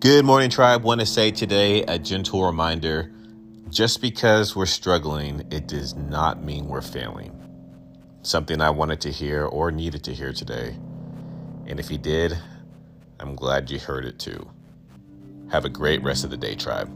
Good morning, tribe. Want to say today a gentle reminder just because we're struggling, it does not mean we're failing. Something I wanted to hear or needed to hear today. And if you did, I'm glad you heard it too. Have a great rest of the day, tribe.